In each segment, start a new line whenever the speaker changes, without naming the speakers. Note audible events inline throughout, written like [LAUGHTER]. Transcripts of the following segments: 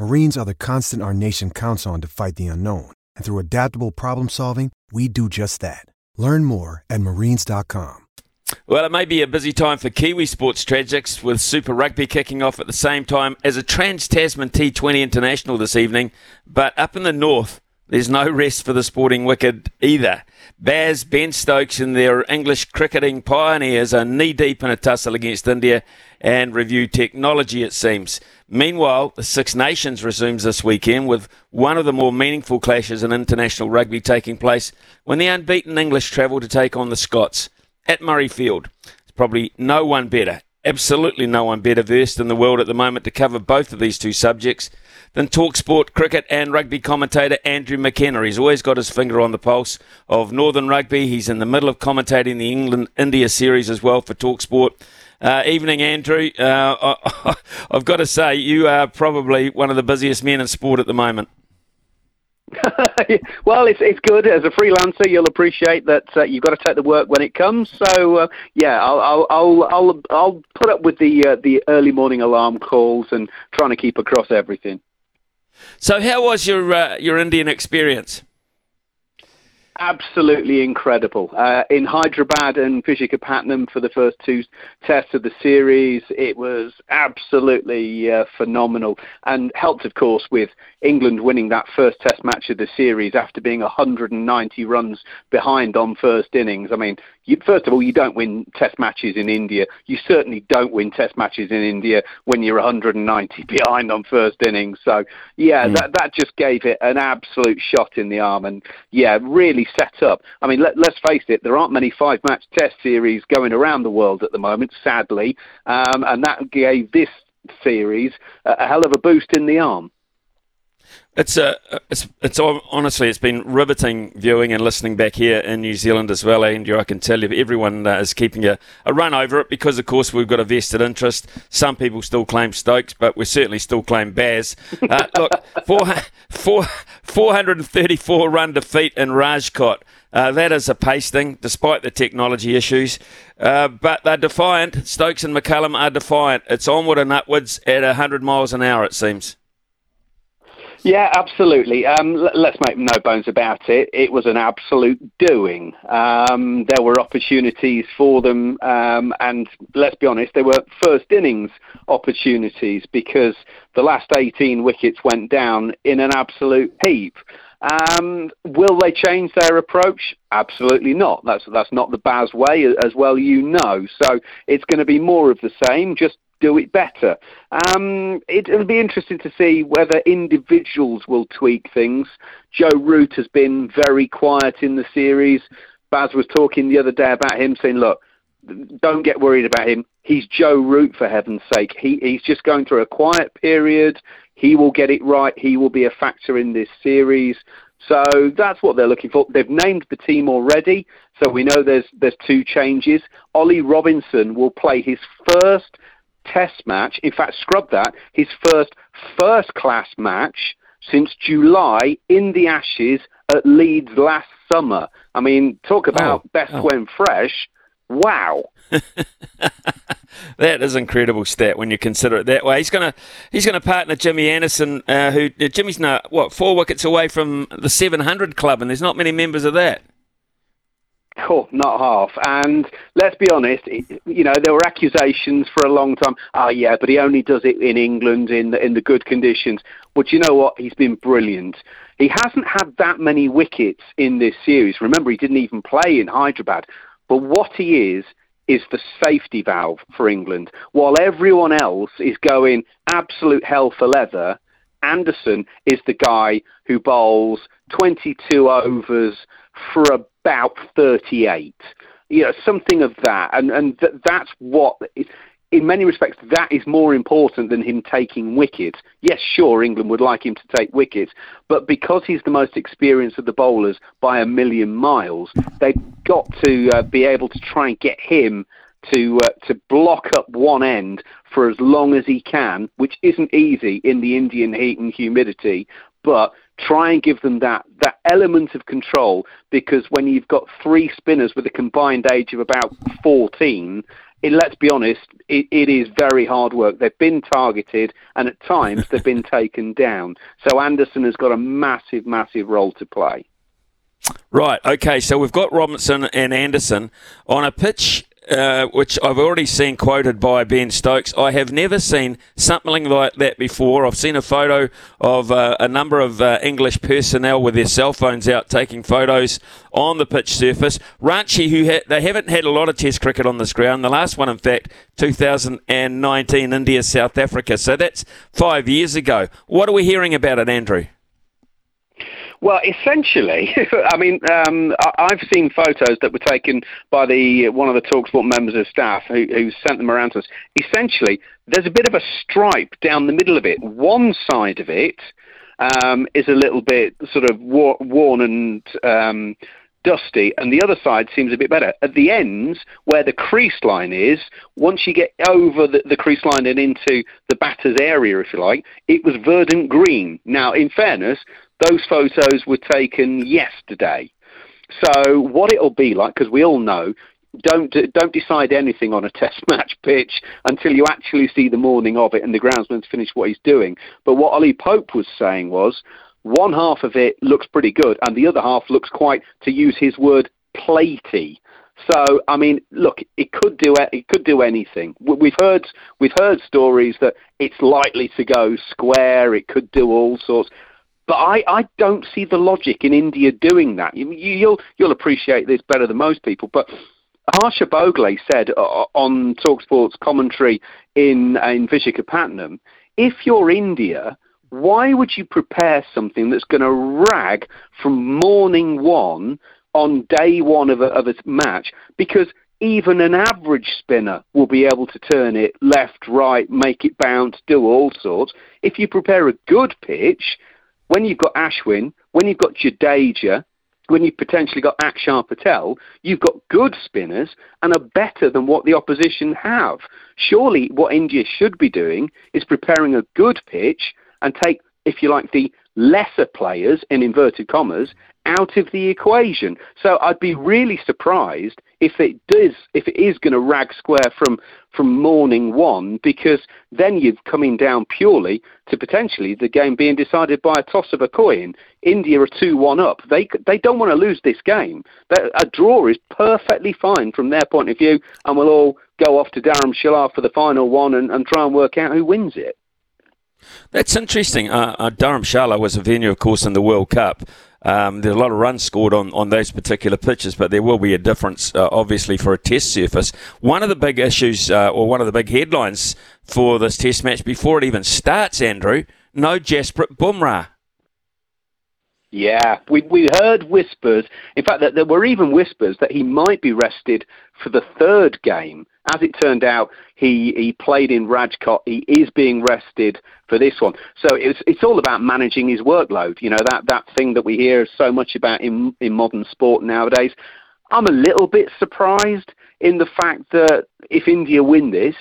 Marines are the constant our nation counts on to fight the unknown. And through adaptable problem solving, we do just that. Learn more at marines.com.
Well, it may be a busy time for Kiwi sports tragics with Super Rugby kicking off at the same time as a Trans Tasman T20 International this evening. But up in the north, there's no rest for the sporting wicked either. Baz, Ben Stokes, and their English cricketing pioneers are knee deep in a tussle against India and review technology, it seems. Meanwhile, the Six Nations resumes this weekend with one of the more meaningful clashes in international rugby taking place when the unbeaten English travel to take on the Scots at Murrayfield. There's probably no one better, absolutely no one better versed in the world at the moment to cover both of these two subjects than Talksport cricket and rugby commentator Andrew McKenna. He's always got his finger on the pulse of Northern Rugby. He's in the middle of commentating the England India series as well for Talksport. Uh, evening, Andrew. Uh, [LAUGHS] I've got to say, you are probably one of the busiest men in sport at the moment. [LAUGHS]
well, it's it's good as a freelancer. You'll appreciate that uh, you've got to take the work when it comes. So uh, yeah, I'll, I'll I'll I'll I'll put up with the uh, the early morning alarm calls and trying to keep across everything.
So, how was your uh, your Indian experience?
Absolutely incredible. Uh, in Hyderabad and Visakhapatnam for the first two tests of the series, it was absolutely uh, phenomenal and helped, of course, with England winning that first test match of the series after being 190 runs behind on first innings. I mean, you, first of all, you don't win test matches in India. You certainly don't win test matches in India when you're 190 behind on first innings. So, yeah, mm. that, that just gave it an absolute shot in the arm. And, yeah, really set up. I mean, let, us face it, there aren't many five match test series going around the world at the moment, sadly, um, and that gave this series a, a hell of a boost in the arm.
It's a, it's, it's honestly, it's been riveting viewing and listening back here in New Zealand as well, Andrew. I can tell you, everyone uh, is keeping a, a run over it because, of course, we've got a vested interest. Some people still claim Stokes, but we certainly still claim Baz. Uh, [LAUGHS] look, four, four, 434 run defeat in Rajkot. Uh, that is a pasting, despite the technology issues. Uh, but they're defiant. Stokes and McCullum are defiant. It's onward and upwards at 100 miles an hour, it seems.
Yeah, absolutely. Um, let's make no bones about it. It was an absolute doing. Um, there were opportunities for them, um, and let's be honest, they were first innings opportunities because the last 18 wickets went down in an absolute heap. Um, will they change their approach? Absolutely not. That's that's not the Baz way, as well you know. So it's going to be more of the same. Just do it better. Um, it, will be interesting to see whether individuals will tweak things. Joe Root has been very quiet in the series. Baz was talking the other day about him, saying, "Look, don't get worried about him. He's Joe Root for heaven's sake. He, he's just going through a quiet period. He will get it right. He will be a factor in this series." So that's what they're looking for. They've named the team already, so we know there's there's two changes. Ollie Robinson will play his first Test match. In fact, scrub that. His first first class match since July in the Ashes at Leeds last summer. I mean, talk about oh, best oh. when fresh. Wow. [LAUGHS]
that is incredible stat when you consider it that way. He's gonna he's gonna partner Jimmy Anderson, uh, who Jimmy's now what four wickets away from the 700 club, and there's not many members of that.
Oh, not half. And let's be honest, you know, there were accusations for a long time. Oh, yeah, but he only does it in England in the, in the good conditions. But you know what? He's been brilliant. He hasn't had that many wickets in this series. Remember, he didn't even play in Hyderabad. But what he is, is the safety valve for England. While everyone else is going absolute hell for leather, Anderson is the guy who bowls 22 overs for about 38. You know, something of that. And, and th- that's what in many respects, that is more important than him taking wickets. Yes, sure, England would like him to take wickets, but because he's the most experienced of the bowlers by a million miles, they've got to uh, be able to try and get him to uh, to block up one end for as long as he can, which isn't easy in the Indian heat and humidity, but try and give them that that element of control because when you've got three spinners with a combined age of about 14 it, let's be honest, it, it is very hard work. They've been targeted and at times they've been [LAUGHS] taken down. So Anderson has got a massive, massive role to play.
Right. Okay. So we've got Robinson and Anderson on a pitch uh, which I've already seen quoted by Ben Stokes. I have never seen something like that before. I've seen a photo of uh, a number of uh, English personnel with their cell phones out taking photos on the pitch surface. Ranchi, who ha- they haven't had a lot of Test cricket on this ground. The last one, in fact, 2019, India South Africa. So that's five years ago. What are we hearing about it, Andrew?
Well, essentially, [LAUGHS] I mean, um, I've seen photos that were taken by the one of the Talksport members of staff who, who sent them around to us. Essentially, there's a bit of a stripe down the middle of it. One side of it um, is a little bit sort of worn and um, dusty, and the other side seems a bit better. At the ends, where the crease line is, once you get over the, the crease line and into the batter's area, if you like, it was verdant green. Now, in fairness, those photos were taken yesterday. So what it'll be like, because we all know, don't don't decide anything on a [LAUGHS] test match pitch until you actually see the morning of it and the groundsman's finished what he's doing. But what Ollie Pope was saying was one half of it looks pretty good and the other half looks quite, to use his word, platey. So I mean, look, it could do it could do anything. We've heard we've heard stories that it's likely to go square. It could do all sorts. But I, I don't see the logic in India doing that. You, you'll you'll appreciate this better than most people, but Harsha Bhogle said uh, on Talksport's commentary in in Visakhapatnam, if you're India, why would you prepare something that's going to rag from morning one on day one of a, of a match? Because even an average spinner will be able to turn it left, right, make it bounce, do all sorts. If you prepare a good pitch, when you've got Ashwin, when you've got Jadeja, when you've potentially got Akshar Patel, you've got good spinners and are better than what the opposition have. Surely what India should be doing is preparing a good pitch and take, if you like, the lesser players, in inverted commas, out of the equation. So I'd be really surprised if it does, if it is going to rag square from from morning one, because then you're coming down purely to potentially the game being decided by a toss of a coin. India are two one up. They they don't want to lose this game. A draw is perfectly fine from their point of view, and we'll all go off to Dharamshala for the final one and, and try and work out who wins it.
That's interesting. Uh, uh, Dharamshala was a venue, of course, in the World Cup. Um, there's a lot of runs scored on, on those particular pitches, but there will be a difference, uh, obviously, for a test surface. One of the big issues, uh, or one of the big headlines for this test match before it even starts, Andrew, no Jasprit Bumrah.
Yeah, we we heard whispers. In fact, that there were even whispers that he might be rested for the third game. As it turned out, he he played in Rajkot. He is being rested for this one. So it's it's all about managing his workload. You know that that thing that we hear so much about in in modern sport nowadays. I'm a little bit surprised in the fact that if India win this,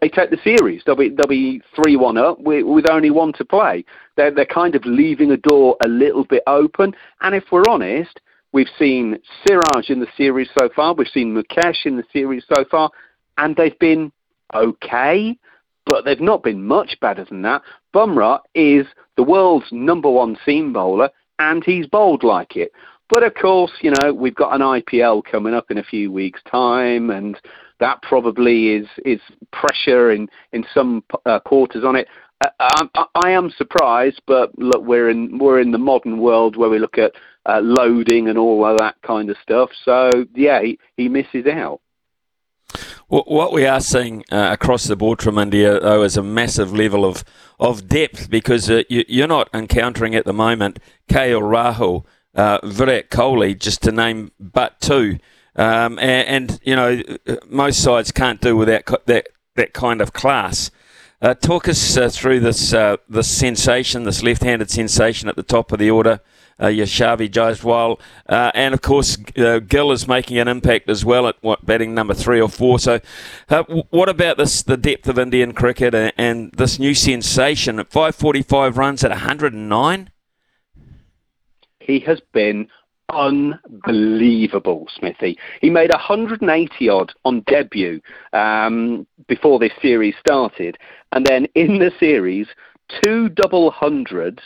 they take the series. They'll be they'll be three one up with, with only one to play. They're they're kind of leaving a door a little bit open. And if we're honest, we've seen Siraj in the series so far. We've seen Mukesh in the series so far, and they've been okay, but they've not been much better than that. Bumrah is the world's number one seam bowler, and he's bowled like it. But of course, you know, we've got an IPL coming up in a few weeks' time, and that probably is is pressure in in some uh, quarters on it. I, I, am surprised, but look, we're in we're in the modern world where we look at uh, loading and all of that kind of stuff. So yeah, he, he misses out.
What we are seeing uh, across the board from India, though, is a massive level of, of depth because uh, you, are not encountering at the moment KL Rahul, uh, Virat Kohli, just to name but two. Um, and, and, you know, most sides can't do without that, that kind of class. Uh, talk us uh, through this uh, this sensation, this left-handed sensation at the top of the order, uh, Yashasvi Jaiswal, uh, and of course uh, Gill is making an impact as well at what batting number three or four. So, uh, what about this the depth of Indian cricket and, and this new sensation at 545 runs at 109?
He has been unbelievable, Smithy. He made 180 odd on debut um, before this series started, and then in the series, two double hundreds,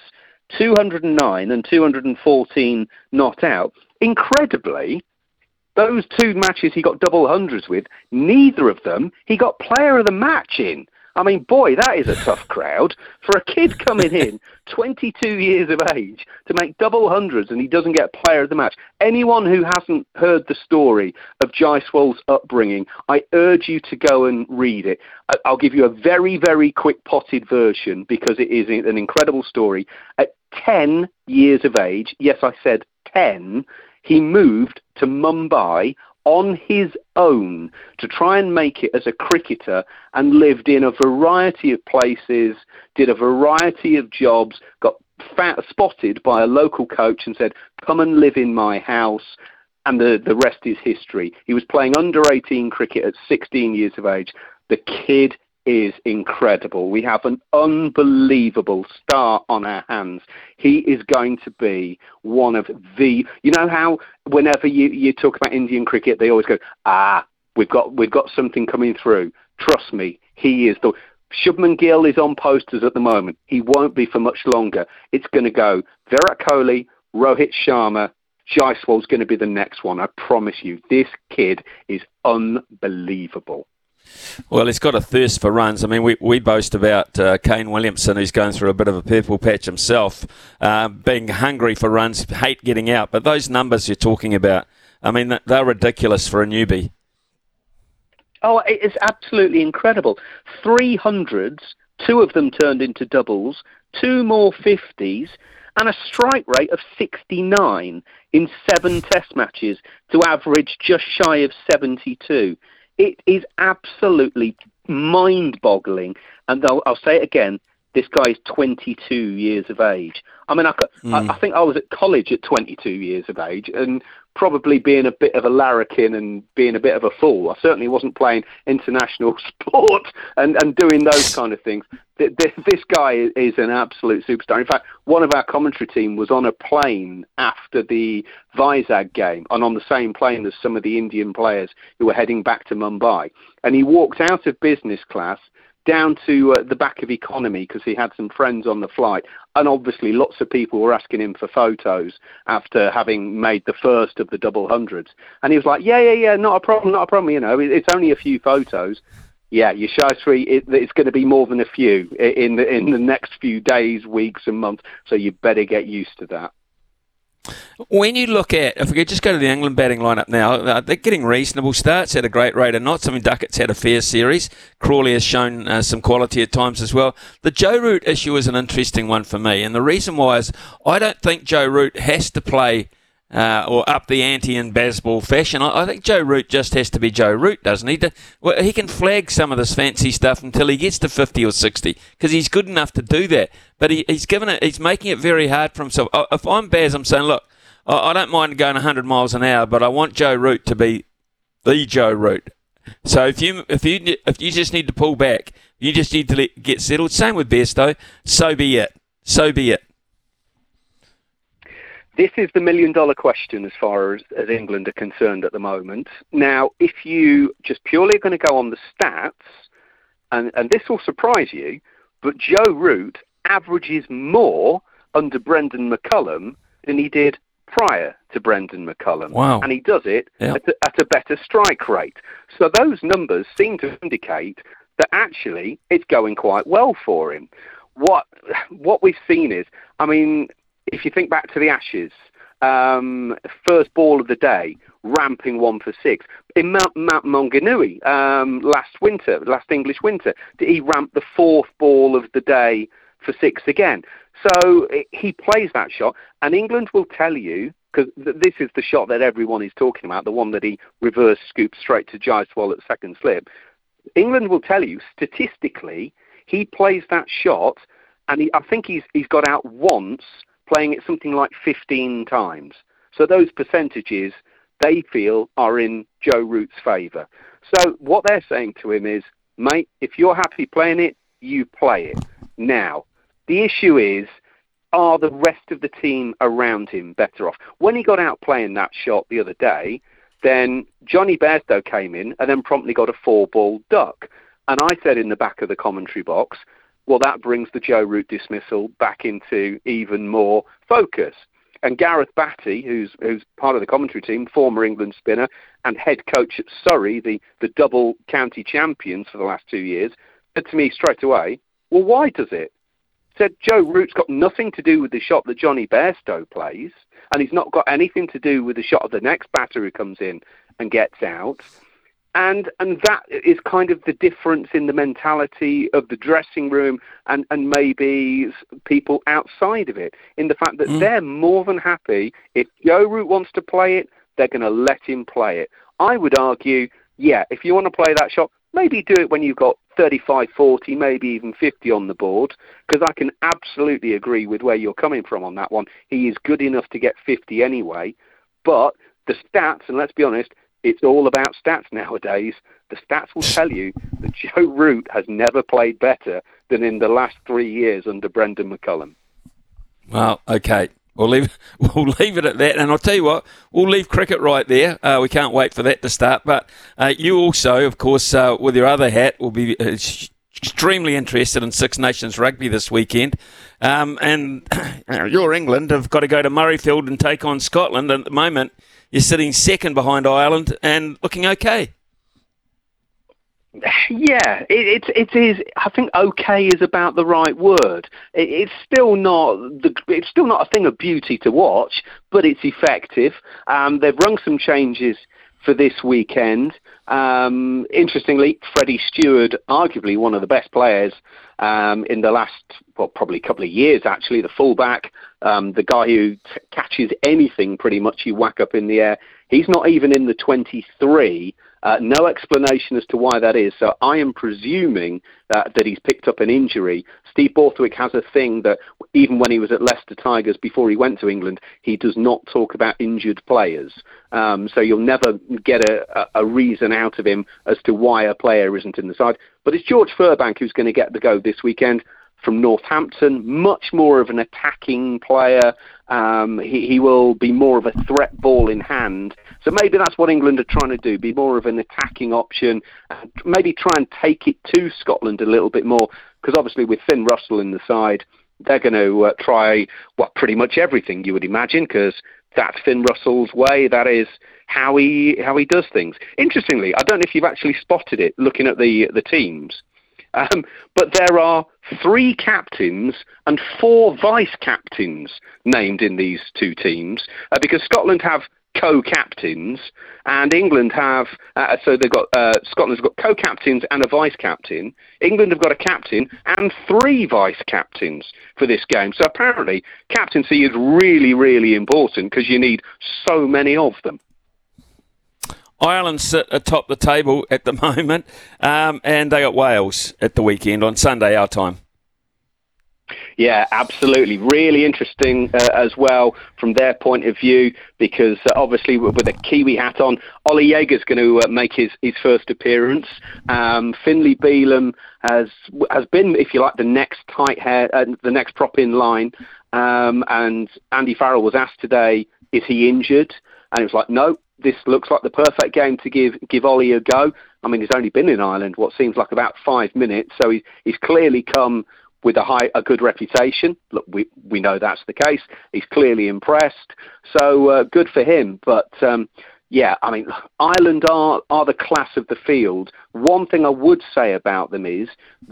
209 and 214 not out. Incredibly, those two matches he got double hundreds with, neither of them he got player of the match in. I mean, boy, that is a tough crowd. For a kid coming in, [LAUGHS] 22 years of age, to make double hundreds and he doesn't get player of the match. Anyone who hasn't heard the story of Jai Jaiswal's upbringing, I urge you to go and read it. I'll give you a very, very quick potted version because it is an incredible story. At 10 years of age, yes, I said 10, he moved to Mumbai on his own to try and make it as a cricketer and lived in a variety of places, did a variety of jobs, got fat, spotted by a local coach and said, Come and live in my house. And the, the rest is history. He was playing under 18 cricket at 16 years of age. The kid is incredible. We have an unbelievable star on our hands. He is going to be one of the. You know how whenever you, you talk about Indian cricket, they always go, ah, we've got we've got something coming through. Trust me, he is the. Shubman Gill is on posters at the moment. He won't be for much longer. It's going to go Virat Kohli, Rohit Sharma, Jaiswal's going to be the next one. I promise you. This kid is unbelievable.
Well, he's got a thirst for runs. I mean, we, we boast about uh, Kane Williamson, who's going through a bit of a purple patch himself, uh, being hungry for runs, hate getting out. But those numbers you're talking about, I mean, they're ridiculous for a newbie.
Oh, it is absolutely incredible. 300s, two of them turned into doubles, two more 50s, and a strike rate of 69 in seven test matches to average just shy of 72. It is absolutely mind boggling. And I'll, I'll, say it again this guy is 22 years of age. I mean, I, mm. I, I, think I was at college at 22 years of age, and probably being a bit of a larrikin and being a bit of a fool. I certainly wasn't playing international [LAUGHS] sport and, and doing those kind of things. This guy is an absolute superstar. In fact, one of our commentary team was on a plane after the Vizag game, and on the same plane as some of the Indian players who were heading back to Mumbai. And he walked out of business class down to uh, the back of economy because he had some friends on the flight. And obviously, lots of people were asking him for photos after having made the first of the double hundreds. And he was like, Yeah, yeah, yeah, not a problem, not a problem. You know, it's only a few photos. Yeah, your Yashasvi, it, it's going to be more than a few in the, in the next few days, weeks, and months. So you better get used to that.
When you look at, if we could just go to the England batting lineup now, uh, they're getting reasonable starts at a great rate or not. I mean, Duckett's had a fair series. Crawley has shown uh, some quality at times as well. The Joe Root issue is an interesting one for me, and the reason why is I don't think Joe Root has to play uh, or up the ante in Bazball fashion. I, I, think Joe Root just has to be Joe Root, doesn't he? To, well, he can flag some of this fancy stuff until he gets to 50 or 60 because he's good enough to do that. But he, he's given it, he's making it very hard for himself. If I'm Baz, I'm saying, look, I, I don't mind going 100 miles an hour, but I want Joe Root to be the Joe Root. So if you if you if you just need to pull back, you just need to let, get settled. Same with Bairstow. So be it. So be it.
This is the million dollar question as far as, as England are concerned at the moment. Now, if you just purely are going to go on the stats, and, and this will surprise you, but Joe Root averages more under Brendan McCullum than he did prior to Brendan McCullum.
Wow.
And he does it at, a, at a better strike rate. So those numbers seem to indicate that actually it's going quite well for him. what what we've seen is, I mean, if you think back to the Ashes, um, first ball of the day, ramping one for six. In Mount, Mount Maunganui um, last winter, last English winter, he ramped the fourth ball of the day for six again. So he plays that shot, and England will tell you because th- this is the shot that everyone is talking about, the one that he reverse scoops straight to Jaiswal at second slip. England will tell you statistically he plays that shot, and he, I think he's he's got out once playing it something like 15 times. So those percentages they feel are in Joe Root's favour. So what they're saying to him is, mate, if you're happy playing it, you play it. Now, the issue is, are the rest of the team around him better off? When he got out playing that shot the other day, then Jonny Bairstow came in and then promptly got a four ball duck. And I said in the back of the commentary box, well, that brings the Joe Root dismissal back into even more focus. And Gareth Batty, who's who's part of the commentary team, former England spinner and head coach at Surrey, the, the double county champions for the last two years, said to me straight away, well, why does it? Said Joe Root's got nothing to do with the shot that Jonny Bairstow plays, and he's not got anything to do with the shot of the next batter who comes in and gets out and and that is kind of the difference in the mentality of the dressing room and and maybe people outside of it in the fact that mm. they're more than happy. If Joe Root wants to play it they're going to let him play it. I would argue yeah if you want to play that shot maybe do it when you've got 35 40 maybe even 50 on the board because I can absolutely agree with where you're coming from on that one. He is good enough to get 50 anyway but the stats and let's be honest it's all about stats nowadays. The stats will tell you that [LAUGHS] Joe Root has never played better than in the last three years under Brendan McCullum.
Well, okay. We'll leave, [LAUGHS] we'll leave it at that. And I'll tell you what, we'll leave cricket right there. Uh, we can't wait for that to start. But uh, you also, of course, uh, with your other hat, will be uh, extremely interested in Six Nations rugby this weekend. Um, and [COUGHS] your England have got to go to Murrayfield and take on Scotland. And at the moment, you're sitting second behind Ireland and looking okay.
Yeah, it, it, it is. I think okay is about the right word. It, it's still not the. It's still not a thing of beauty to watch, but it's effective. Um, they've rung some changes for this weekend. Um, interestingly, Freddie Steward, arguably one of the best players um, in the last, well, probably a couple of years actually, the fullback, um, the guy who t- catches anything pretty much you whack up in the air. He's not even in the 23 uh, no explanation as to why that is. So I am presuming uh, that he's picked up an injury. Steve Borthwick has a thing that even when he was at Leicester Tigers before he went to England, he does not talk about injured players. Um, so you'll never get a, a, reason out of him as to why a player isn't in the side. But it's George Furbank who's going to get the go this weekend from Northampton, much more of an attacking player. Um, he, he will be more of a threat ball in hand. So maybe that's what England are trying to do, be more of an attacking option, maybe try and take it to Scotland a little bit more, because obviously with Finn Russell in the side, they're going to uh, try well pretty much everything you would imagine, because that's Finn Russell's way. That is how he how he does things. Interestingly, I don't know if you've actually spotted it looking at the the teams. Um, but there are three captains and four vice captains named in these two teams uh, because Scotland have co-captains and England have uh, so they've got uh, Scotland's got co-captains and a vice captain. England have got a captain and three vice captains for this game. So apparently captaincy is really really important because you need so many of them.
Ireland sit atop the table at the [LAUGHS] moment, um, and they got Wales at the weekend on Sunday, our time.
Yeah, absolutely. Really interesting uh, as well from their point of view because uh, obviously with a Kiwi hat on, Ollie Jager's going to uh, make his, his first appearance. Um, Finlay Bealham has has been, if you like, the next tighthead, uh, the next prop in line. Um, and Andy Farrell was asked today, is he injured? And it was like, no, this looks like the perfect game to give give Ollie a go. I mean, he's only been in Ireland what seems like about five minutes, so he's he's clearly come with a high a good reputation. Look, we we know that's the case. He's clearly impressed, so uh, good for him. But um, yeah, I mean, Ireland are are the class of the field. One thing I would say about them is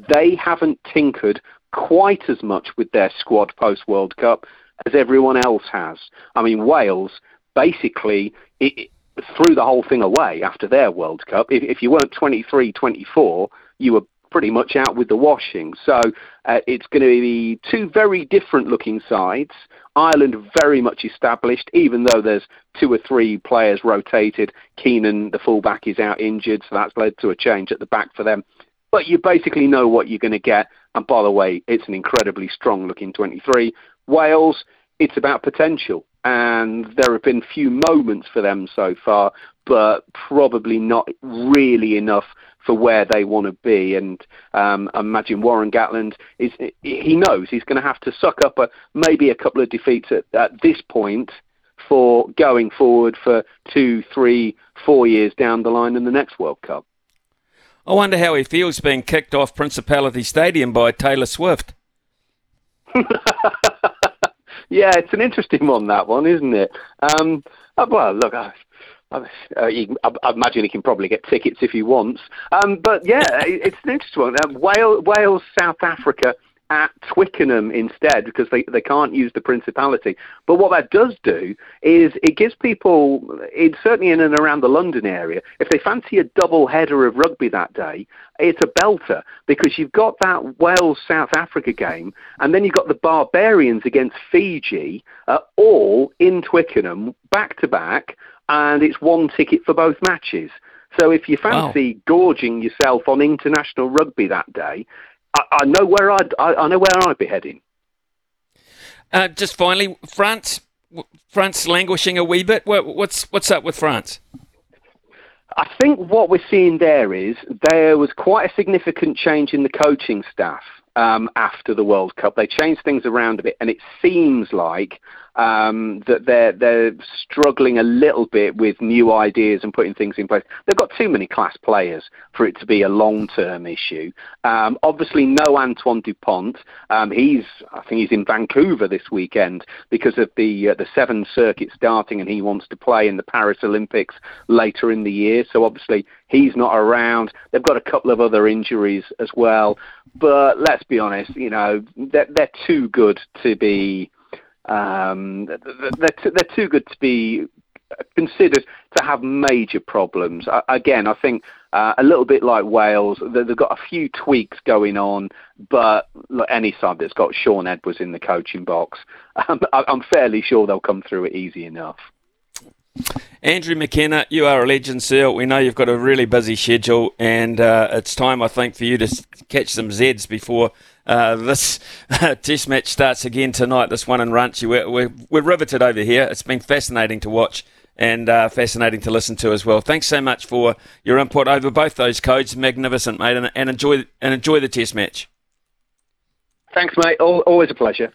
they haven't tinkered quite as much with their squad post World Cup as everyone else has. I mean, Wales basically it, threw the whole thing away after their World Cup. If, if you weren't 23, 24, you were pretty much out with the washing. So uh, it's going to be two very different looking sides. Ireland very much established, even though there's two or three players rotated. Keenan, the fullback, is out injured, so that's led to a change at the back for them. But you basically know what you're going to get. And by the way, it's an incredibly strong looking 23. Wales, it's about potential. And there have been few moments for them so far, but probably not really enough for where they want to be. And um, I imagine Warren Gatland is he knows he's going to have to suck up a, maybe a couple of defeats at, at this point for going forward for two, three, four years down the line in the next World Cup.
I wonder how he feels being kicked off Principality Stadium by Taylor Swift. [LAUGHS]
yeah, it's an interesting one, that one, isn't it? Um, uh, well, look, I, uh, I, I, imagine he can probably get tickets if he wants. Um, but yeah, [LAUGHS] it's an interesting one. Uh, Wales, Wales, South Africa at Twickenham instead because they, they can't use the Principality. But what that does do is it gives people, in, certainly in and around the London area, if they fancy a double header of rugby that day, it's a belter because you've got that Wales South Africa game and then you've got the Barbarians against Fiji, uh, all in Twickenham, back to back and it's one ticket for both matches. So if you fancy wow. gorging yourself on international rugby that day, I, I know where I'd I, I, know where I'd be heading.
Uh, just finally, France, France languishing a wee bit. What's what's up with France?
I think what we're seeing there is there was quite a significant change in the coaching staff um, after the World Cup. They changed things around a bit, and it seems like um, that they're they're struggling a little bit with new ideas and putting things in place. They've got too many class players for it to be a long term issue. Um, obviously, no Antoine Dupont. Um, he's I think he's in Vancouver this weekend because of the uh, the Seven Circuit starting, and he wants to play in the Paris Olympics later in the year. So obviously he's not around. They've got a couple of other injuries as well. But let's be honest, you know they're, they're too good to be um, they're, they're too good to be considered to have major problems. Uh, again, I think uh, a little bit like Wales, they've got a few tweaks going on, but look, any side that's got Shaun Edwards in the coaching box, [LAUGHS] um, I'm fairly sure they'll come through it easy enough.
Andrew McKenna, you are a legend, sir. We know you've got a really busy schedule, and uh, it's time, I think, for you to catch some Zeds before uh, this [LAUGHS] test match starts again tonight. This one in Ranchi. We're, we're, we're, riveted over here. It's been fascinating to watch and uh, fascinating to listen to as well. Thanks so much for your input over both those codes. Magnificent, mate, and, and enjoy and enjoy the test match.
Thanks, mate. always a pleasure.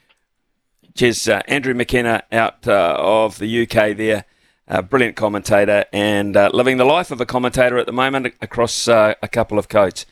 Cheers, uh, Andrew McKenna out uh, of the UK there. A brilliant commentator and uh, living the life of a commentator at the moment across uh, a couple of codes.